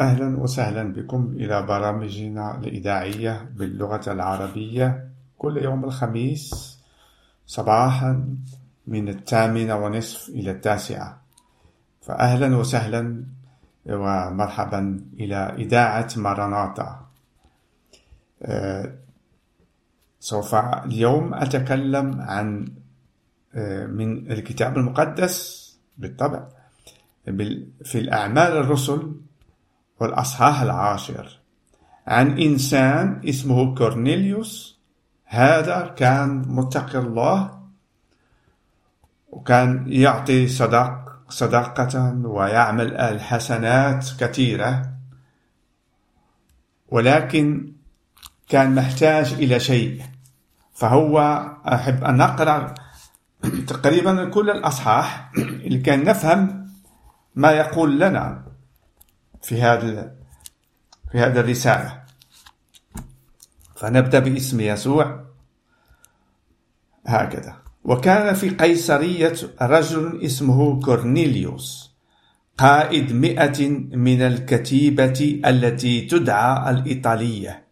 أهلا وسهلا بكم إلى برامجنا الإذاعية باللغة العربية كل يوم الخميس صباحا من الثامنة ونصف إلى التاسعة. فأهلا وسهلا ومرحبا إلى إذاعة مراناتا آه، سوف اليوم أتكلم عن آه، من الكتاب المقدس بالطبع في الأعمال الرسل والأصحاح العاشر. عن إنسان اسمه كورنيليوس. هذا كان متقي الله وكان يعطي صدق صدقة ويعمل الحسنات كثيرة. ولكن كان محتاج إلى شيء فهو أحب أن نقرأ تقريبا كل الأصحاح لكي نفهم ما يقول لنا. في هذا في هذه الرسالة. فنبدأ باسم يسوع. هكذا. وكان في قيصرية رجل اسمه كورنيليوس قائد مئة من الكتيبة التي تدعى الإيطالية.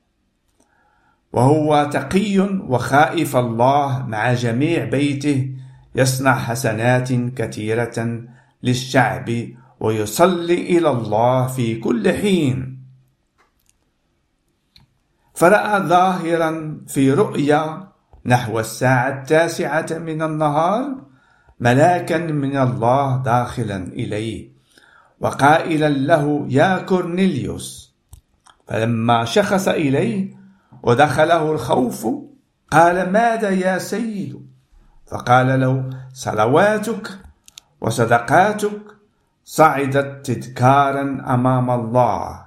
وهو تقي وخائف الله مع جميع بيته يصنع حسنات كثيرة للشعب ويصلي إلى الله في كل حين. فرأى ظاهرا في رؤيا نحو الساعة التاسعة من النهار ملاكا من الله داخلا إليه وقائلا له يا كورنيليوس فلما شخص إليه ودخله الخوف قال ماذا يا سيد؟ فقال له صلواتك وصدقاتك صعدت تذكارا أمام الله.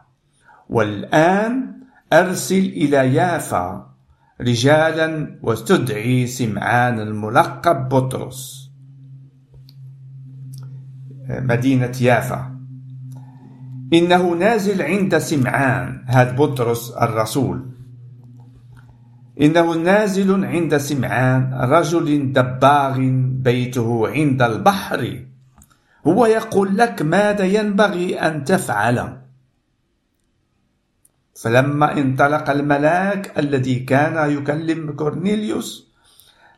والآن أرسل إلى يافا رجالا واستدعي سمعان الملقب بطرس. مدينة يافا. إنه نازل عند سمعان هذا بطرس الرسول. إنه نازل عند سمعان رجل دباغ بيته عند البحر. هو يقول لك ماذا ينبغي أن تفعل. فلما انطلق الملاك الذي كان يكلم كورنيليوس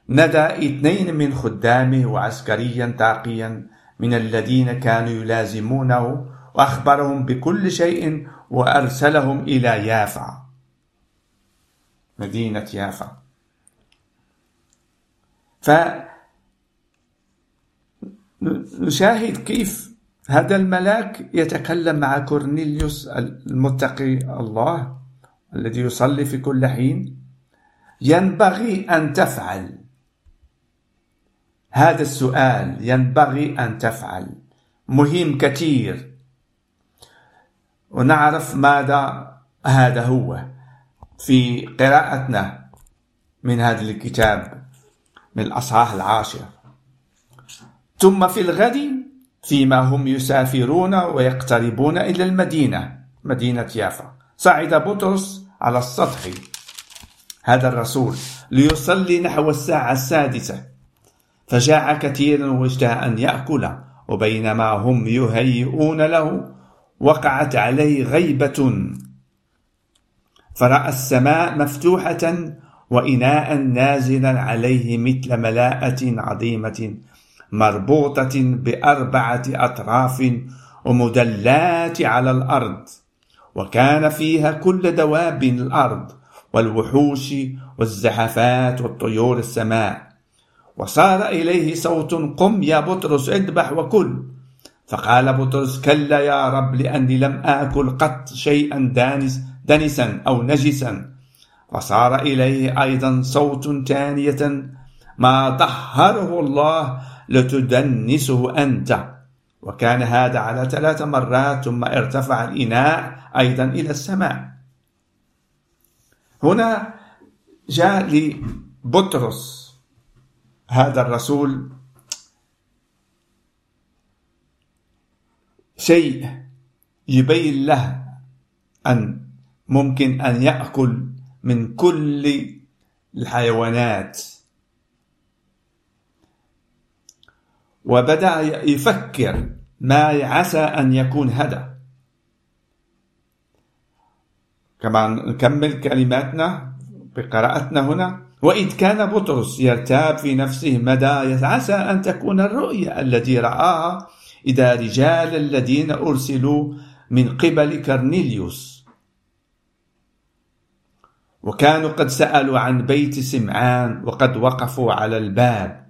ندى اثنين من خدامه وعسكريا تاقيا من الذين كانوا يلازمونه وأخبرهم بكل شيء وأرسلهم إلى يافا. مدينة يافا. ف نشاهد كيف هذا الملاك يتكلم مع كورنيليوس المتقي الله الذي يصلي في كل حين. ينبغي أن تفعل. هذا السؤال ينبغي أن تفعل. مهم كثير. ونعرف ماذا هذا هو. في قراءتنا من هذا الكتاب من الأصحاح العاشر. ثم في الغد فيما هم يسافرون ويقتربون إلى المدينة مدينة يافا. صعد بطرس على السطح. هذا الرسول ليصلي نحو الساعة السادسة. فجاع كثيرا واشتهى أن يأكل وبينما هم يهيئون له وقعت عليه غيبة. فرأى السماء مفتوحة وإناء نازلا عليه مثل ملاءة عظيمة. مربوطة بأربعة أطراف ومدلات على الأرض وكان فيها كل دواب الأرض والوحوش والزحفات والطيور السماء. وصار إليه صوت قم يا بطرس اذبح وكل فقال بطرس كلا يا رب لأني لم آكل قط شيئا دانس دنسا أو نجسا وصار إليه أيضا صوت ثانية ما طهره الله لتدنسه أنت. وكان هذا على ثلاث مرات ثم ارتفع الإناء أيضا إلى السماء. هنا جاء لبطرس. هذا الرسول شيء يبين له أن ممكن أن يأكل من كل الحيوانات. وبدأ يفكر ما عسى أن يكون هذا كما نكمل كلماتنا بقراءتنا هنا. وإذ كان بطرس يرتاب في نفسه مدى عسى أن تكون الرؤيا التي رآها إذا رجال الذين أرسلوا من قبل كرنيليوس. وكانوا قد سألوا عن بيت سمعان وقد وقفوا على الباب.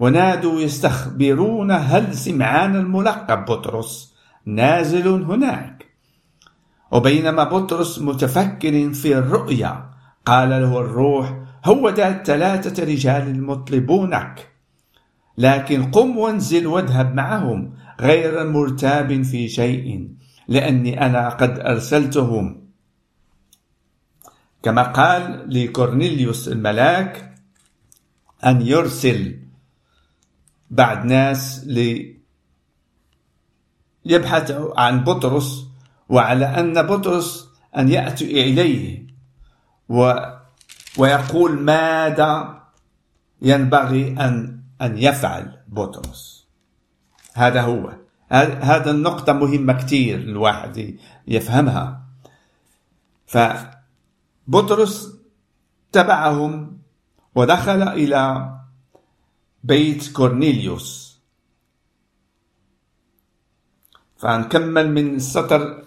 ونادوا يستخبرون هل سمعان الملقب بطرس نازل هناك. وبينما بطرس متفكر في الرؤيا قال له الروح هو ده الثلاثة رجال مطلبونك لكن قم وانزل واذهب معهم غير مرتاب في شيء لأني أنا قد أرسلتهم. كما قال لكورنيليوس الملاك أن يرسل بعد ناس ليبحث عن بطرس وعلى أن بطرس أن يأتي إليه و ويقول ماذا ينبغي أن أن يفعل بطرس. هذا هو. هذا النقطة مهمة كتير الواحد يفهمها. فبطرس تبعهم ودخل إلى بيت كورنيليوس. فنكمل من السطر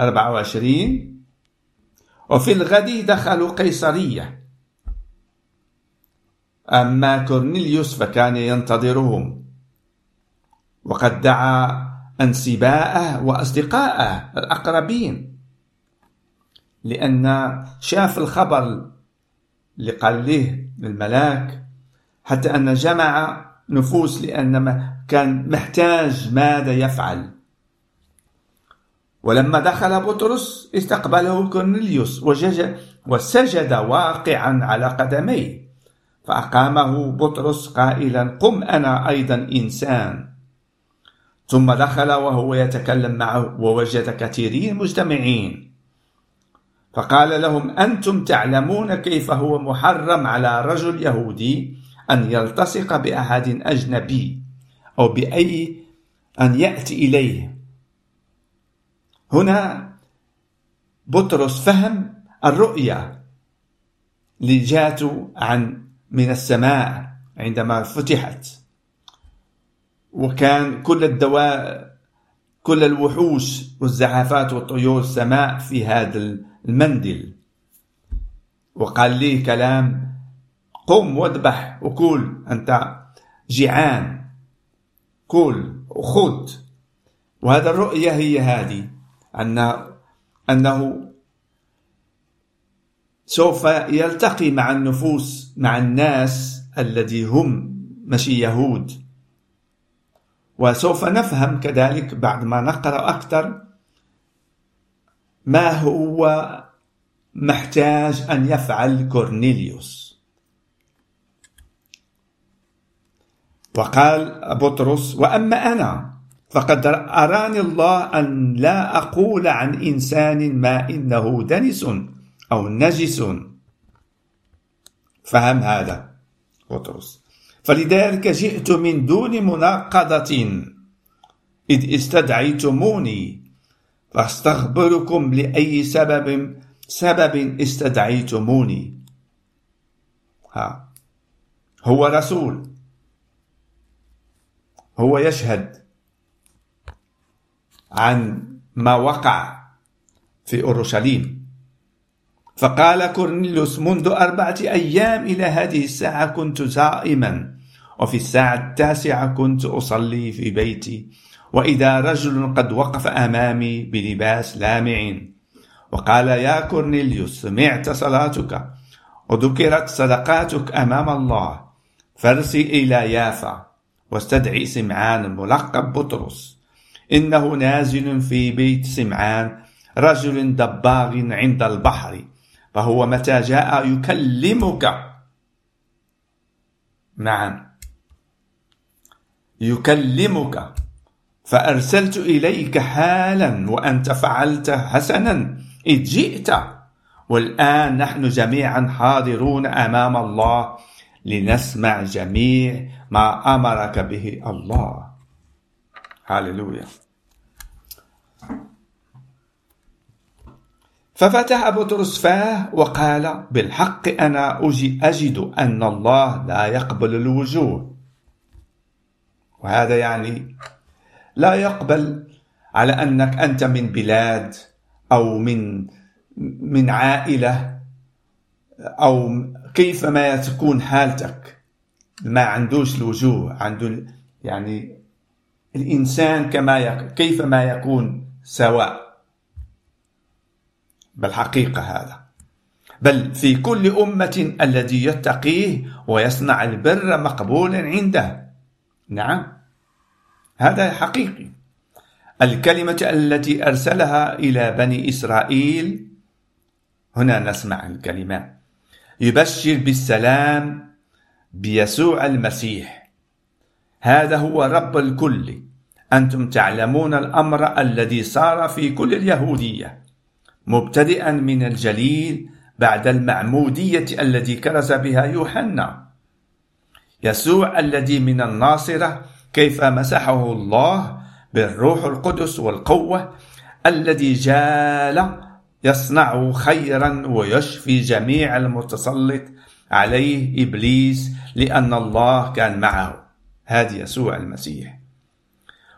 24 وفي الغد دخلوا قيصرية. أما كورنيليوس فكان ينتظرهم. وقد دعا أنسباءه وأصدقائه الأقربين. لأن شاف الخبر اللي قال له الملاك حتى أن جمع نفوس لأن كان محتاج ماذا يفعل. ولما دخل بطرس استقبله كورنيليوس وسجد واقعا على قدميه فأقامه بطرس قائلا قم أنا أيضا إنسان. ثم دخل وهو يتكلم معه ووجد كثيرين مجتمعين. فقال لهم أنتم تعلمون كيف هو محرم على رجل يهودي أن يلتصق بأحد أجنبي أو بأي أن يأتي إليه. هنا بطرس فهم الرؤيا اللي جاءت عن من السماء عندما فتحت. وكان كل الدواء كل الوحوش والزعافات والطيور السماء في هذا المندل وقال لي كلام قم واذبح وكل أنت جيعان كل وخذ. وهذا الرؤية هي هذه أن أنه سوف يلتقي مع النفوس مع الناس الذي هم مشي يهود. وسوف نفهم كذلك بعد ما نقرأ أكثر ما هو محتاج أن يفعل كورنيليوس؟ وقال بطرس وأما أنا فقد أراني الله أن لا أقول عن إنسان ما إنه دنس أو نجس. فهم هذا بطرس فلذلك جئت من دون مناقضة إذ استدعيتموني فاستخبركم لأي سبب سبب استدعيتموني. ها. هو رسول. هو يشهد عن ما وقع في أورشليم. فقال كورنيلوس منذ أربعة أيام إلى هذه الساعة كنت صائما وفي الساعة التاسعة كنت أصلي في بيتي. وإذا رجل قد وقف أمامي بلباس لامع وقال يا كورنيليوس سمعت صلاتك وذكرت صدقاتك أمام الله فارسي إلى يافا واستدعي سمعان الملقب بطرس. إنه نازل في بيت سمعان رجل دباغ عند البحر فهو متى جاء يكلمك؟ نعم. يكلمك. فأرسلت إليك حالا وأنت فعلت حسنا. إذ جئت والآن نحن جميعا حاضرون أمام الله لنسمع جميع ما أمرك به الله. هاللويا. ففتح بطرس فاه وقال بالحق أنا أجد أن الله لا يقبل الوجوه. وهذا يعني لا يقبل على أنك أنت من بلاد أو من من عائلة أو كيفما تكون حالتك. ما عندوش الوجوه عنده يعني الإنسان كما يك... كيفما يكون سواء. بالحقيقة هذا. بل في كل أمة الذي يتقيه ويصنع البر مقبول عنده. نعم. هذا حقيقي. الكلمة التي أرسلها إلى بني إسرائيل هنا نسمع الكلمة يبشر بالسلام بيسوع المسيح. هذا هو رب الكل. أنتم تعلمون الأمر الذي صار في كل اليهودية. مبتدئا من الجليل بعد المعمودية التي كرز بها يوحنا. يسوع الذي من الناصرة كيف مسحه الله بالروح القدس والقوة الذي جال يصنع خيرا ويشفي جميع المتسلط عليه إبليس لأن الله كان معه. هذا يسوع المسيح.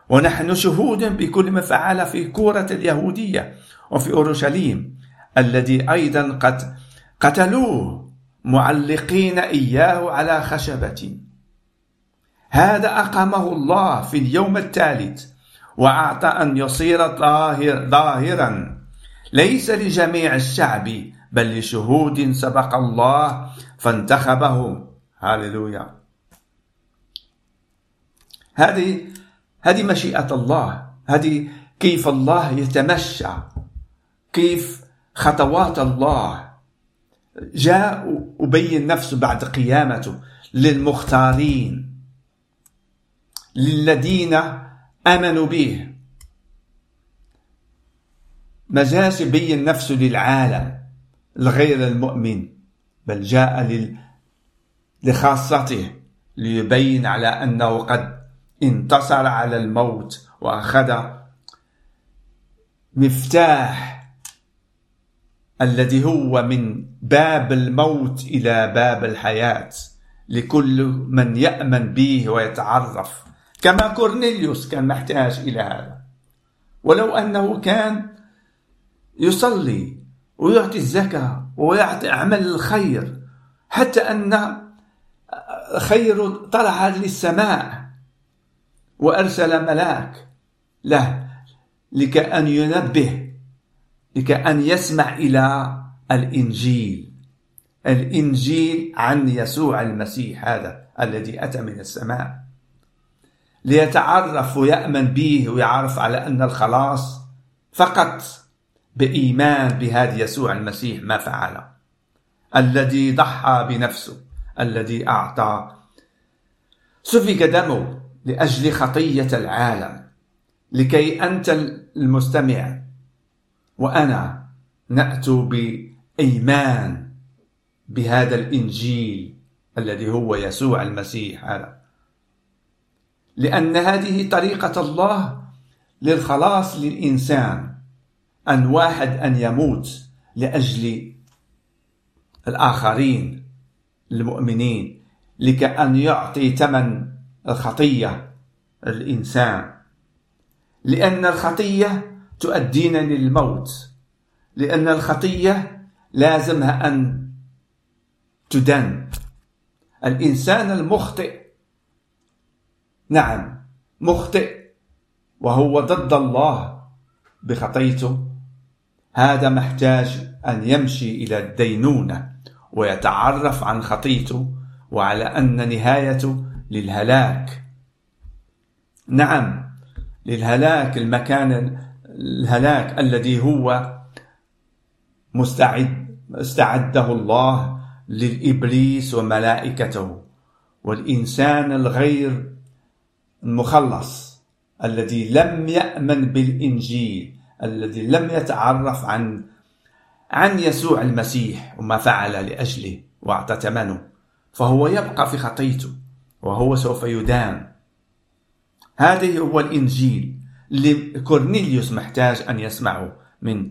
ونحن شهود بكل ما فعل في كورة اليهودية وفي أورشليم الذي أيضا قد قتلوه معلقين إياه على خشبة. هذا أقامه الله في اليوم الثالث وأعطى أن يصير ظاهر ظاهرا ليس لجميع الشعب بل لشهود سبق الله فانتخبهم هاللويا. هذه هذه مشيئة الله. هذه كيف الله يتمشى. كيف خطوات الله. جاء وبين نفسه بعد قيامته للمختارين. للذين آمنوا به. ما جاش يبين نفسه للعالم الغير المؤمن بل جاء لخاصته ليبين على أنه قد انتصر على الموت وأخذ مفتاح الذي هو من باب الموت إلى باب الحياة لكل من يأمن به ويتعرف كما كورنيليوس كان محتاج إلى هذا. ولو أنه كان يصلي ويعطي الزكاة ويعطي أعمال الخير حتى أن خير طلع للسماء وأرسل ملاك له لكأن ينبه لكأن يسمع إلى الإنجيل. الإنجيل عن يسوع المسيح هذا الذي أتى من السماء. ليتعرف ويأمن به ويعرف على أن الخلاص فقط بإيمان بهذا يسوع المسيح ما فعل الذي ضحى بنفسه الذي أعطى. سفك دمه لأجل خطية العالم لكي أنت المستمع وأنا نأتوا بإيمان بهذا الإنجيل الذي هو يسوع المسيح. هذا لأن هذه طريقة الله للخلاص للإنسان أن واحد أن يموت لأجل الآخرين المؤمنين لكأن يعطي ثمن الخطية الإنسان لأن الخطية تؤدينا للموت. لأن الخطية لازمها أن تدن. الإنسان المخطئ نعم مخطئ. وهو ضد الله. بخطيته. هذا محتاج أن يمشي إلى الدينونة ويتعرف عن خطيته وعلى أن نهايته للهلاك. نعم للهلاك المكان الهلاك الذي هو مستعد استعده الله للإبليس وملائكته. والإنسان الغير المخلص الذي لم يأمن بالإنجيل الذي لم يتعرف عن عن يسوع المسيح وما فعل لأجله وأعطى ثمنه. فهو يبقى في خطيته وهو سوف يدان هذا هو الإنجيل اللي كورنيليوس محتاج أن يسمعه من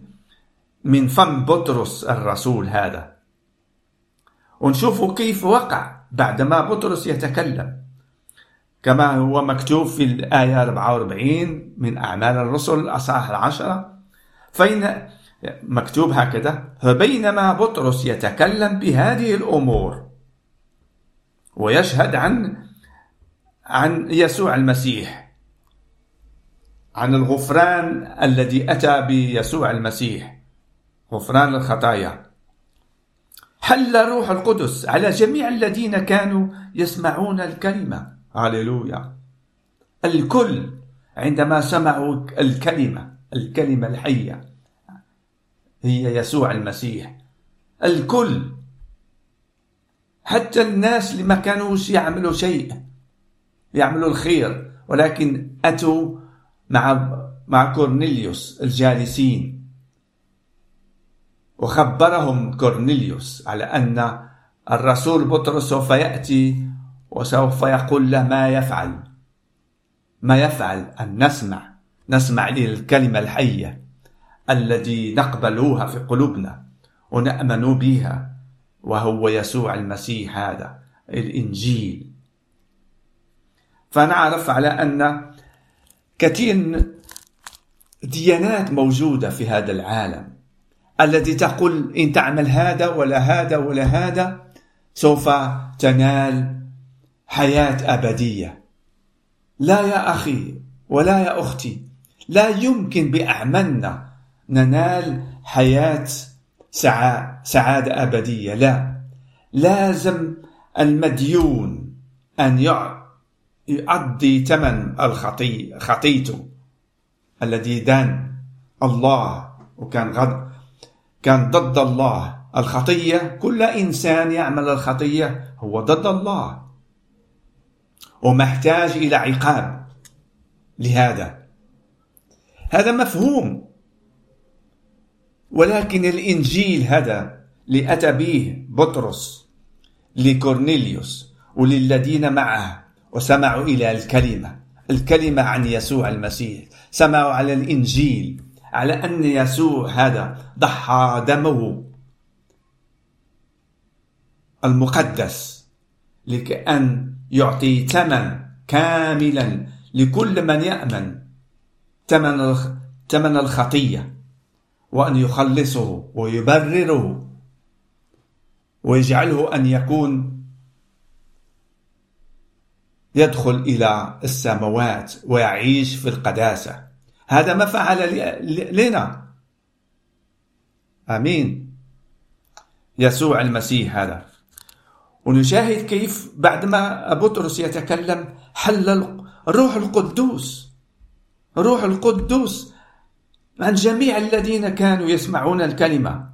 من فم بطرس الرسول هذا. ونشوفوا كيف وقع بعدما بطرس يتكلم. كما هو مكتوب في الآية 44 من أعمال الرسل الأصحاح العشرة. فإن مكتوب هكذا فبينما بطرس يتكلم بهذه الأمور ويشهد عن عن يسوع المسيح عن الغفران الذي أتى بيسوع المسيح غفران الخطايا. حل الروح القدس على جميع الذين كانوا يسمعون الكلمة. هللويا. الكل عندما سمعوا الكلمة الكلمة الحية هي يسوع المسيح. الكل حتى الناس اللي ما كانوش يعملوا شيء يعملوا الخير ولكن أتوا مع مع كورنيليوس الجالسين. وخبرهم كورنيليوس على أن الرسول بطرس سوف يأتي وسوف يقول له ما يفعل. ما يفعل أن نسمع نسمع للكلمة الحية التي نقبلوها في قلوبنا ونأمن بها وهو يسوع المسيح هذا الإنجيل. فنعرف على أن كثير ديانات موجودة في هذا العالم التي تقول إن تعمل هذا ولا هذا ولا هذا سوف تنال حياة أبدية. لا يا أخي ولا يا أختي لا يمكن بأعمالنا ننال حياة سعادة أبدية. لا لازم المديون أن يؤدي ثمن خطيته الذي دان الله وكان غد كان ضد الله. الخطية كل إنسان يعمل الخطية هو ضد الله. ومحتاج إلى عقاب لهذا. هذا مفهوم. ولكن الإنجيل هذا اللي أتى به بطرس لكورنيليوس وللذين معه وسمعوا إلى الكلمة الكلمة عن يسوع المسيح. سمعوا على الإنجيل على أن يسوع هذا ضحى دمه المقدس لكأن يعطي ثمن كاملا لكل من يأمن ثمن ثمن الخطية وأن يخلصه ويبرره ويجعله أن يكون يدخل إلى السماوات ويعيش في القداسة. هذا ما فعل لنا. آمين. يسوع المسيح هذا. ونشاهد كيف بعدما بطرس يتكلم حل الروح القدوس روح القدوس عن جميع الذين كانوا يسمعون الكلمة.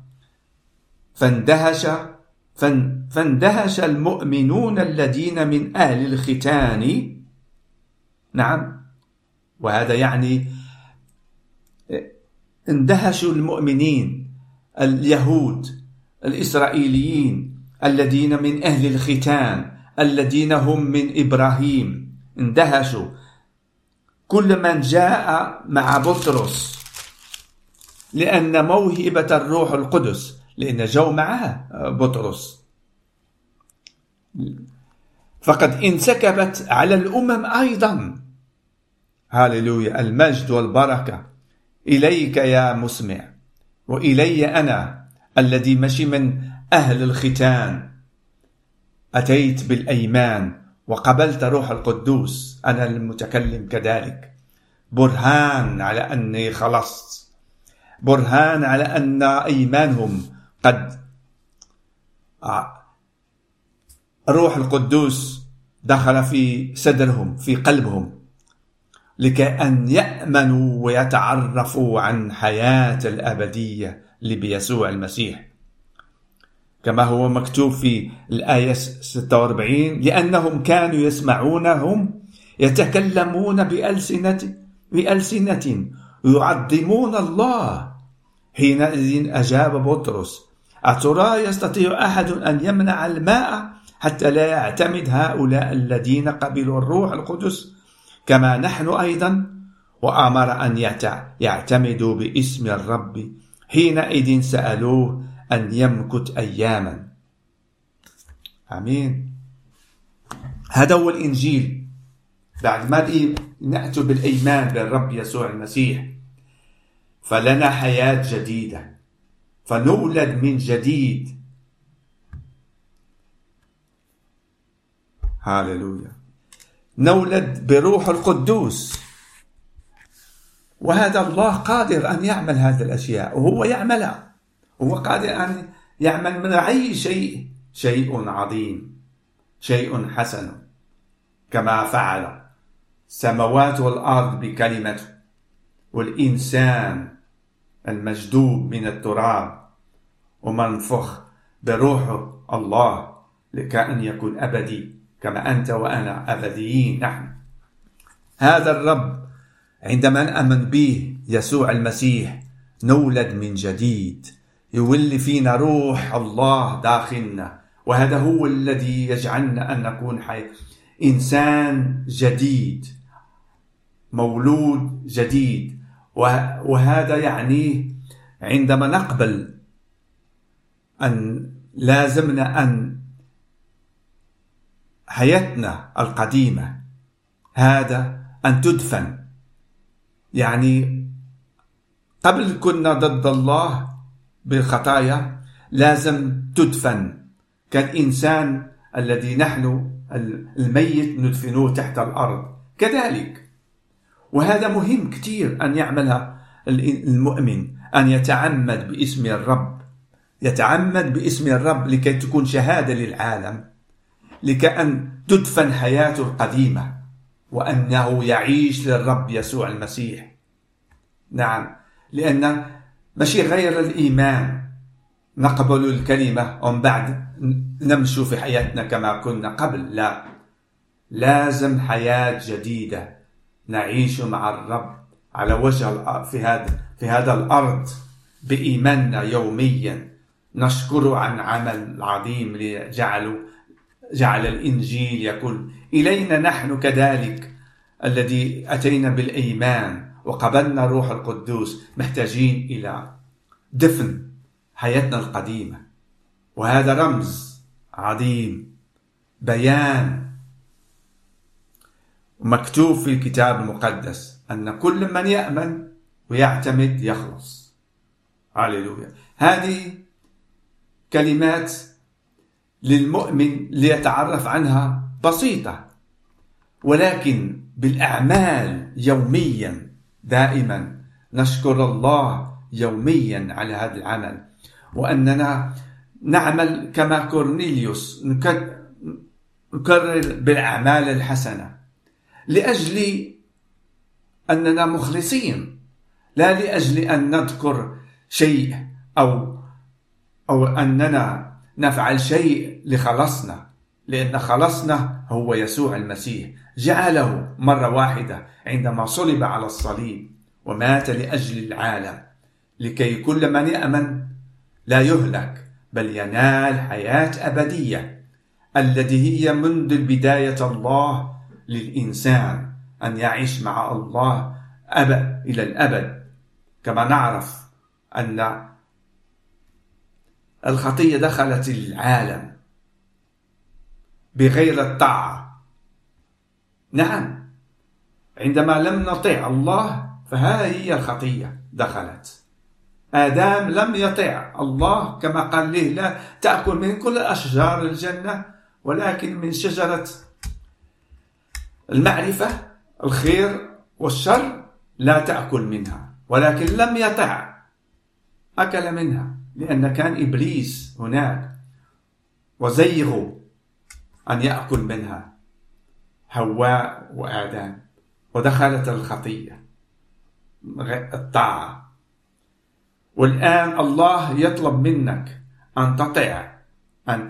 فاندهش فاندهش المؤمنون الذين من أهل الختان. نعم. وهذا يعني اندهشوا المؤمنين اليهود الإسرائيليين الذين من أهل الختان الذين هم من إبراهيم. اندهشوا. كل من جاء مع بطرس لأن موهبة الروح القدس لأن جو معه بطرس. فقد انسكبت على الأمم أيضا. هاللويا المجد والبركة. إليك يا مسمع وإلي أنا الذي مشي من أهل الختان. أتيت بالأيمان وقبلت روح القدوس. أنا المتكلم كذلك. برهان على أني خلصت. برهان على أن إيمانهم قد روح القدوس دخل في صدرهم في قلبهم لكي أن يأمنوا ويتعرفوا عن حياة الأبدية لبيسوع المسيح. كما هو مكتوب في الآية 46 لأنهم كانوا يسمعونهم يتكلمون بألسنة بألسنة يعظمون الله. حينئذ أجاب بطرس أترى يستطيع أحد أن يمنع الماء حتى لا يعتمد هؤلاء الذين قبلوا الروح القدس؟ كما نحن أيضا. وأمر أن يعتمدوا باسم الرب. حينئذ سألوه أن يمكث أياما. آمين. هذا هو الإنجيل. بعد ما نأتوا بالإيمان بالرب يسوع المسيح. فلنا حياة جديدة. فنولد من جديد. هاللويا. نولد بروح القدوس. وهذا الله قادر أن يعمل هذه الأشياء وهو يعملها. هو قادر أن يعمل من أي شيء شيء عظيم شيء حسن كما فعل السماوات والأرض بكلمته والإنسان المجدوب من التراب ومنفخ بروح الله لكأن يكون أبدي كما أنت وأنا أبديين نحن. هذا الرب عندما نأمن به يسوع المسيح نولد من جديد. يولي فينا روح الله داخلنا وهذا هو الذي يجعلنا أن نكون حي إنسان جديد مولود جديد. وهذا يعني عندما نقبل أن لازمنا أن حياتنا القديمة هذا أن تدفن. يعني قبل كنا ضد الله بالخطايا لازم تدفن كالإنسان الذي نحن الميت ندفنوه تحت الأرض. كذلك وهذا مهم كثير أن يعملها المؤمن أن يتعمد باسم الرب. يتعمد باسم الرب لكي تكون شهادة للعالم لكأن تدفن حياته القديمة وأنه يعيش للرب يسوع المسيح. نعم لأن ماشي غير الإيمان. نقبل الكلمة ومن بعد. نمشي في حياتنا كما كنا قبل. لا. لازم حياة جديدة. نعيش مع الرب على وجه في هذا في هذا الأرض بإيماننا يوميا. نشكره عن عمل عظيم لجعله جعل الإنجيل يقول إلينا نحن كذلك الذي أتينا بالإيمان. وقبلنا روح القدوس محتاجين إلى دفن حياتنا القديمة. وهذا رمز عظيم بيان مكتوب في الكتاب المقدس أن كل من يأمن ويعتمد يخلص. هللويا. هذه كلمات للمؤمن ليتعرف عنها بسيطة ولكن بالأعمال يوميا دائما نشكر الله يوميا على هذا العمل. وأننا نعمل كما كورنيليوس نكرر بالأعمال الحسنة لأجل أننا مخلصين لا لأجل أن نذكر شيء أو أو أننا نفعل شيء لخلصنا. لأن خلصنا هو يسوع المسيح. جعله مرة واحدة عندما صلب على الصليب ومات لأجل العالم. لكي كل من يأمن لا يهلك بل ينال حياة أبدية. التي هي منذ بداية الله للإنسان أن يعيش مع الله أبد إلى الأبد. كما نعرف أن الخطية دخلت العالم. بغير الطاعة. نعم. عندما لم نطيع الله فها هي الخطية دخلت. آدم لم يطع الله كما قال له لا تأكل من كل أشجار الجنة ولكن من شجرة المعرفة الخير والشر لا تأكل منها ولكن لم يطع أكل منها لأن كان إبليس هناك وزيغوا أن يأكل منها حواء وآدم ودخلت الخطية الطاعة. والآن الله يطلب منك أن تطع أن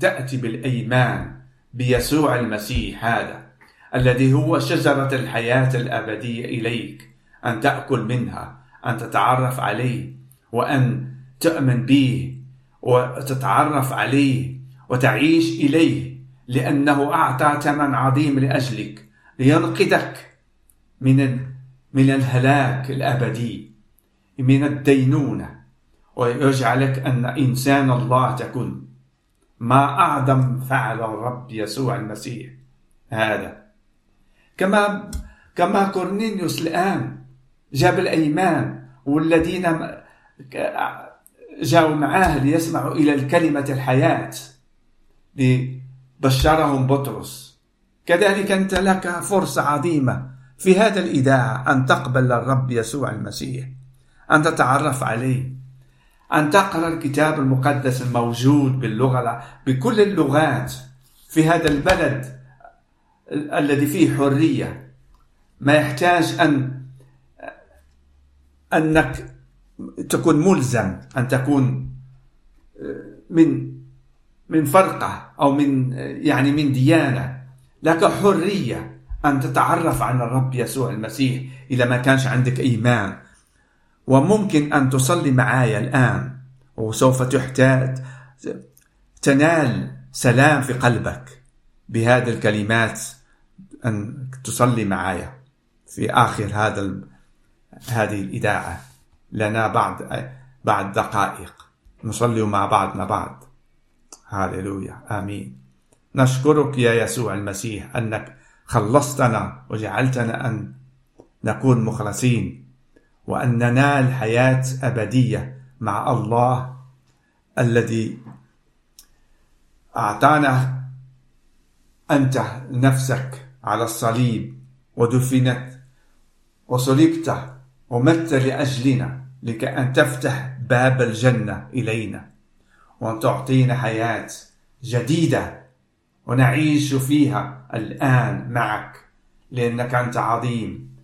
تأتي بالإيمان بيسوع المسيح هذا الذي هو شجرة الحياة الأبدية إليك أن تأكل منها أن تتعرف عليه وأن تؤمن به وتتعرف عليه وتعيش إليه لأنه أعطى ثمن عظيم من الدينونة. ويجعلك أن إنسان الله تكون. ما أعظم فعل الرب يسوع المسيح هذا. كما كما كورنيليوس الآن جاب الأيمان والذين جاءوا معاه ليسمعوا إلى الكلمة الحياة. بشرهم بطرس. كذلك أنت لك فرصة عظيمة في هذا الإذاعة أن تقبل الرب يسوع المسيح أن تتعرف عليه أن تقرأ الكتاب المقدس الموجود باللغة بكل اللغات في هذا البلد الذي فيه حرية. ما يحتاج أن أنك تكون ملزم أن تكون من من فرقة أو من يعني من ديانة. لك حرية أن تتعرف على الرب يسوع المسيح إذا ما كانش عندك إيمان. وممكن أن تصلي معايا الآن وسوف تحتاج تنال سلام في قلبك بهذه الكلمات أن تصلي معايا في آخر هذا هذه الإذاعة. لنا بعد بعد دقائق. نصلي مع بعضنا بعض هاليلويا آمين. نشكرك يا يسوع المسيح أنك خلصتنا وجعلتنا أن نكون مخلصين وأن ننال حياة أبدية مع الله الذي أعطانا أنت نفسك على الصليب ودفنت وصلبت ومت لأجلنا لكي أن تفتح باب الجنة إلينا. وأن تعطينا حياة جديدة ونعيش فيها الآن معك لأنك أنت عظيم.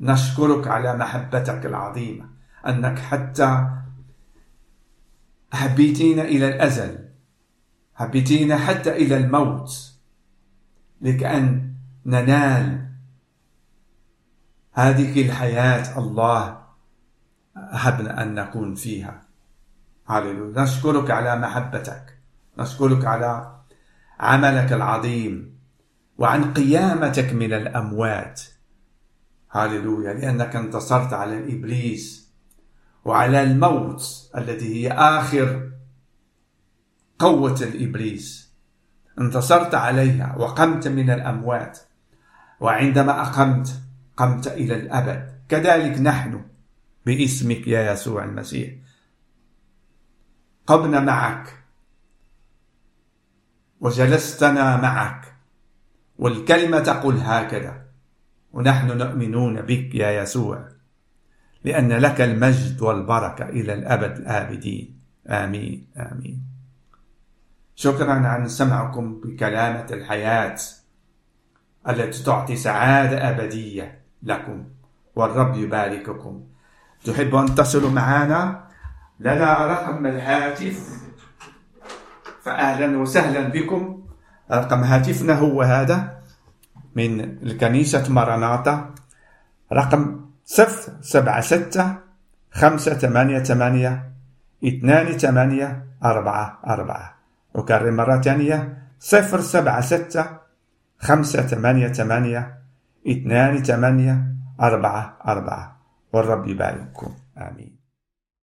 نشكرك على محبتك العظيمة أنك حتى حبيتينا إلى الأزل حبيتينا حتى إلى الموت لكأن ننال هذه الحياة. الله أحبنا أن نكون فيها. هللويا نشكرك على محبتك. نشكرك على عملك العظيم وعن قيامتك من الأموات. هللويا لأنك انتصرت على الإبليس وعلى الموت الذي هي آخر قوة الإبليس. انتصرت عليها وقمت من الأموات. وعندما أقمت قمت إلى الأبد. كذلك نحن باسمك يا يسوع المسيح. قمنا معك. وجلستنا معك. والكلمة تقول هكذا. ونحن نؤمنون بك يا يسوع. لأن لك المجد والبركة إلى الأبد الآبدين. آمين آمين. شكرا عن سمعكم بكلامة الحياة التي تعطي سعادة أبدية لكم. والرب يبارككم. تحب أن تصلوا معنا؟ لنا رقم الهاتف. فأهلا وسهلا بكم. رقم هاتفنا هو هذا من الكنيسة مراناطة رقم صفر سبعة ستة خمسة ثمانية ثمانية اثنان ثمانية أربعة أربعة. أكرر مرة ثانية. صفر سبعة ستة خمسة ثمانية ثمانية اثنان ثمانية أربعة أربعة. والرب يبارككم. آمين.